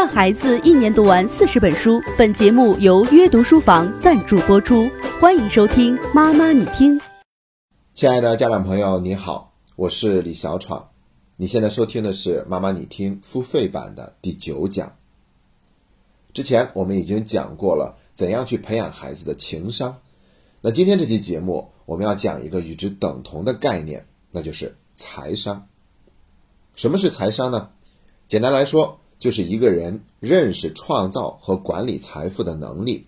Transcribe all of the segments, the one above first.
让孩子一年读完四十本书。本节目由约读书房赞助播出，欢迎收听《妈妈你听》。亲爱的家长朋友，你好，我是李小闯。你现在收听的是《妈妈你听》付费版的第九讲。之前我们已经讲过了怎样去培养孩子的情商，那今天这期节目我们要讲一个与之等同的概念，那就是财商。什么是财商呢？简单来说。就是一个人认识、创造和管理财富的能力，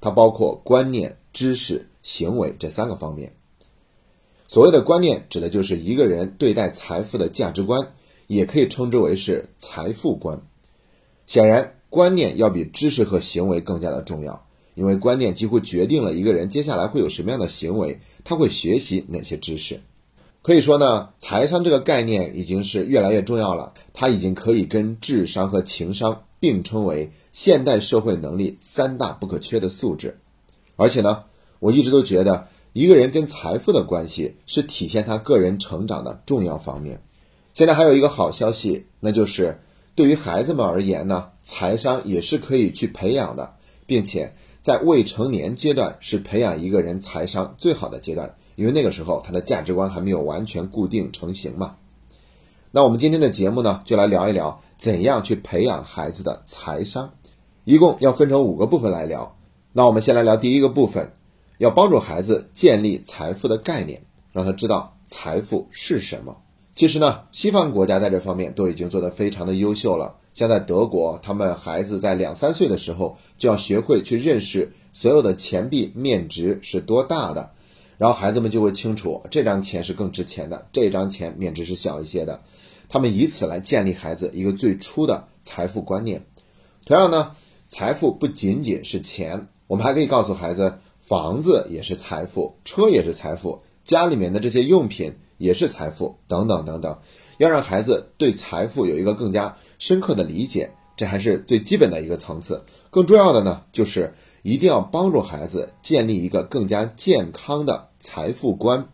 它包括观念、知识、行为这三个方面。所谓的观念，指的就是一个人对待财富的价值观，也可以称之为是财富观。显然，观念要比知识和行为更加的重要，因为观念几乎决定了一个人接下来会有什么样的行为，他会学习哪些知识。可以说呢，财商这个概念已经是越来越重要了。它已经可以跟智商和情商并称为现代社会能力三大不可缺的素质。而且呢，我一直都觉得，一个人跟财富的关系是体现他个人成长的重要方面。现在还有一个好消息，那就是对于孩子们而言呢，财商也是可以去培养的，并且在未成年阶段是培养一个人财商最好的阶段。因为那个时候他的价值观还没有完全固定成型嘛，那我们今天的节目呢，就来聊一聊怎样去培养孩子的财商，一共要分成五个部分来聊。那我们先来聊第一个部分，要帮助孩子建立财富的概念，让他知道财富是什么。其实呢，西方国家在这方面都已经做得非常的优秀了，像在德国，他们孩子在两三岁的时候就要学会去认识所有的钱币面值是多大的。然后孩子们就会清楚这张钱是更值钱的，这张钱面值是小一些的。他们以此来建立孩子一个最初的财富观念。同样呢，财富不仅仅是钱，我们还可以告诉孩子，房子也是财富，车也是财富，家里面的这些用品也是财富，等等等等。要让孩子对财富有一个更加深刻的理解，这还是最基本的一个层次。更重要的呢，就是。一定要帮助孩子建立一个更加健康的财富观，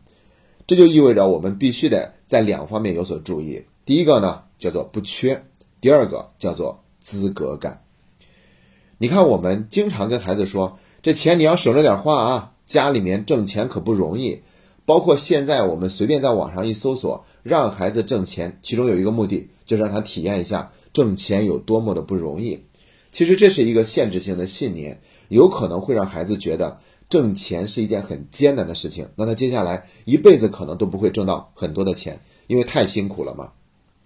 这就意味着我们必须得在两方面有所注意。第一个呢叫做不缺，第二个叫做资格感。你看，我们经常跟孩子说，这钱你要省着点花啊，家里面挣钱可不容易。包括现在我们随便在网上一搜索，让孩子挣钱，其中有一个目的就是让他体验一下挣钱有多么的不容易。其实这是一个限制性的信念。有可能会让孩子觉得挣钱是一件很艰难的事情，那他接下来一辈子可能都不会挣到很多的钱，因为太辛苦了嘛。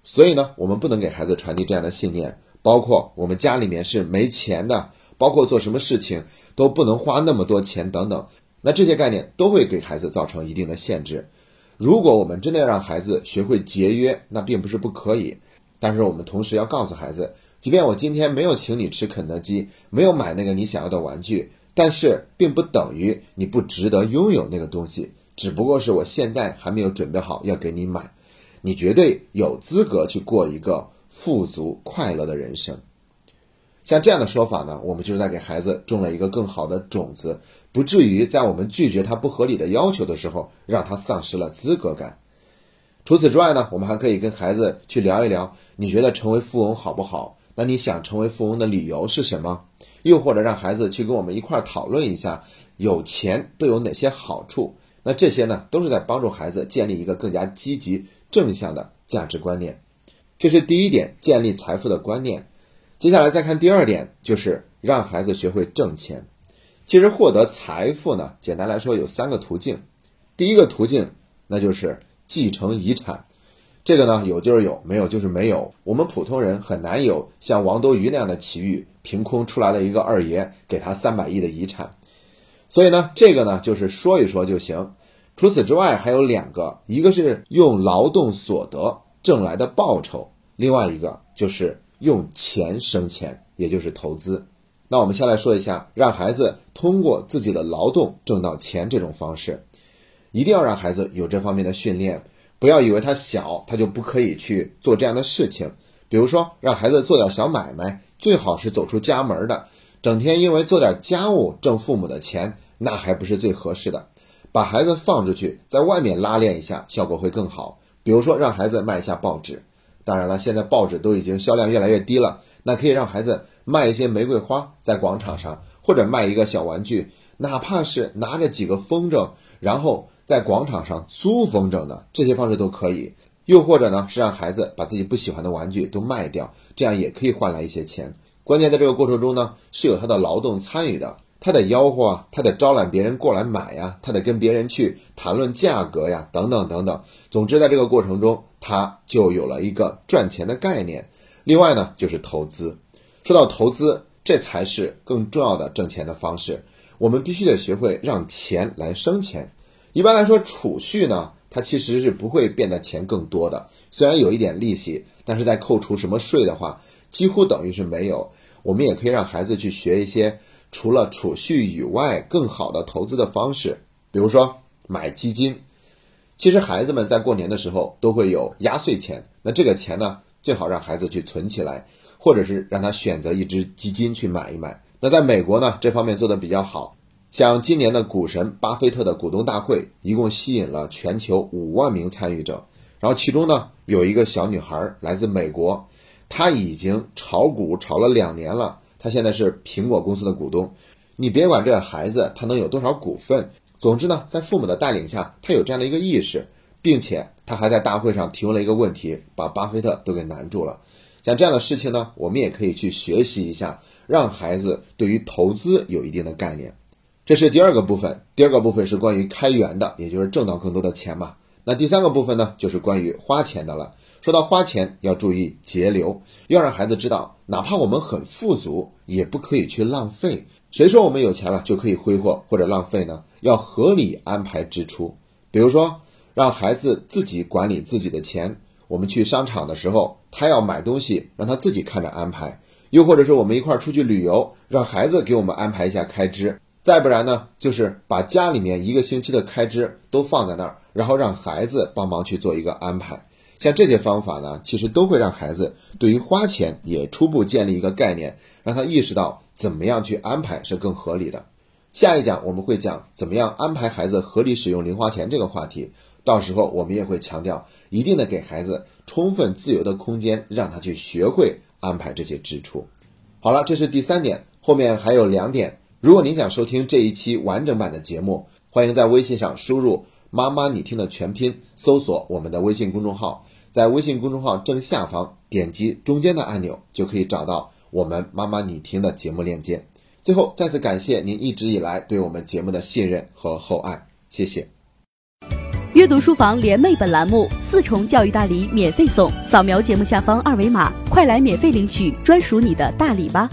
所以呢，我们不能给孩子传递这样的信念，包括我们家里面是没钱的，包括做什么事情都不能花那么多钱等等。那这些概念都会给孩子造成一定的限制。如果我们真的要让孩子学会节约，那并不是不可以，但是我们同时要告诉孩子。即便我今天没有请你吃肯德基，没有买那个你想要的玩具，但是并不等于你不值得拥有那个东西。只不过是我现在还没有准备好要给你买，你绝对有资格去过一个富足快乐的人生。像这样的说法呢，我们就是在给孩子种了一个更好的种子，不至于在我们拒绝他不合理的要求的时候，让他丧失了资格感。除此之外呢，我们还可以跟孩子去聊一聊，你觉得成为富翁好不好？那你想成为富翁的理由是什么？又或者让孩子去跟我们一块儿讨论一下，有钱都有哪些好处？那这些呢，都是在帮助孩子建立一个更加积极正向的价值观念。这是第一点，建立财富的观念。接下来再看第二点，就是让孩子学会挣钱。其实获得财富呢，简单来说有三个途径。第一个途径，那就是继承遗产。这个呢，有就是有，没有就是没有。我们普通人很难有像王多鱼那样的奇遇，凭空出来了一个二爷，给他三百亿的遗产。所以呢，这个呢就是说一说就行。除此之外，还有两个，一个是用劳动所得挣来的报酬，另外一个就是用钱生钱，也就是投资。那我们先来说一下，让孩子通过自己的劳动挣到钱这种方式，一定要让孩子有这方面的训练。不要以为他小，他就不可以去做这样的事情。比如说，让孩子做点小买卖，最好是走出家门的。整天因为做点家务挣父母的钱，那还不是最合适的。把孩子放出去，在外面拉练一下，效果会更好。比如说，让孩子卖一下报纸。当然了，现在报纸都已经销量越来越低了，那可以让孩子卖一些玫瑰花在广场上，或者卖一个小玩具，哪怕是拿着几个风筝，然后在广场上租风筝的这些方式都可以。又或者呢，是让孩子把自己不喜欢的玩具都卖掉，这样也可以换来一些钱。关键在这个过程中呢，是有他的劳动参与的，他得吆喝啊，他得招揽别人过来买呀，他得跟别人去谈论价格呀，等等等等。总之，在这个过程中，他就有了一个赚钱的概念。另外呢，就是投资。说到投资，这才是更重要的挣钱的方式。我们必须得学会让钱来生钱。一般来说，储蓄呢。它其实是不会变得钱更多的，虽然有一点利息，但是在扣除什么税的话，几乎等于是没有。我们也可以让孩子去学一些除了储蓄以外更好的投资的方式，比如说买基金。其实孩子们在过年的时候都会有压岁钱，那这个钱呢，最好让孩子去存起来，或者是让他选择一只基金去买一买。那在美国呢，这方面做的比较好。像今年的股神巴菲特的股东大会，一共吸引了全球五万名参与者。然后其中呢，有一个小女孩来自美国，她已经炒股炒了两年了。她现在是苹果公司的股东。你别管这个孩子他能有多少股份，总之呢，在父母的带领下，他有这样的一个意识，并且他还在大会上提问了一个问题，把巴菲特都给难住了。像这样的事情呢，我们也可以去学习一下，让孩子对于投资有一定的概念。这是第二个部分，第二个部分是关于开源的，也就是挣到更多的钱嘛。那第三个部分呢，就是关于花钱的了。说到花钱，要注意节流，要让孩子知道，哪怕我们很富足，也不可以去浪费。谁说我们有钱了就可以挥霍或者浪费呢？要合理安排支出。比如说，让孩子自己管理自己的钱。我们去商场的时候，他要买东西，让他自己看着安排。又或者是我们一块儿出去旅游，让孩子给我们安排一下开支。再不然呢，就是把家里面一个星期的开支都放在那儿，然后让孩子帮忙去做一个安排。像这些方法呢，其实都会让孩子对于花钱也初步建立一个概念，让他意识到怎么样去安排是更合理的。下一讲我们会讲怎么样安排孩子合理使用零花钱这个话题，到时候我们也会强调一定的给孩子充分自由的空间，让他去学会安排这些支出。好了，这是第三点，后面还有两点。如果您想收听这一期完整版的节目，欢迎在微信上输入“妈妈你听”的全拼，搜索我们的微信公众号，在微信公众号正下方点击中间的按钮，就可以找到我们“妈妈你听”的节目链接。最后，再次感谢您一直以来对我们节目的信任和厚爱，谢谢。阅读书房联袂本栏目四重教育大礼免费送，扫描节目下方二维码，快来免费领取专属你的大礼吧！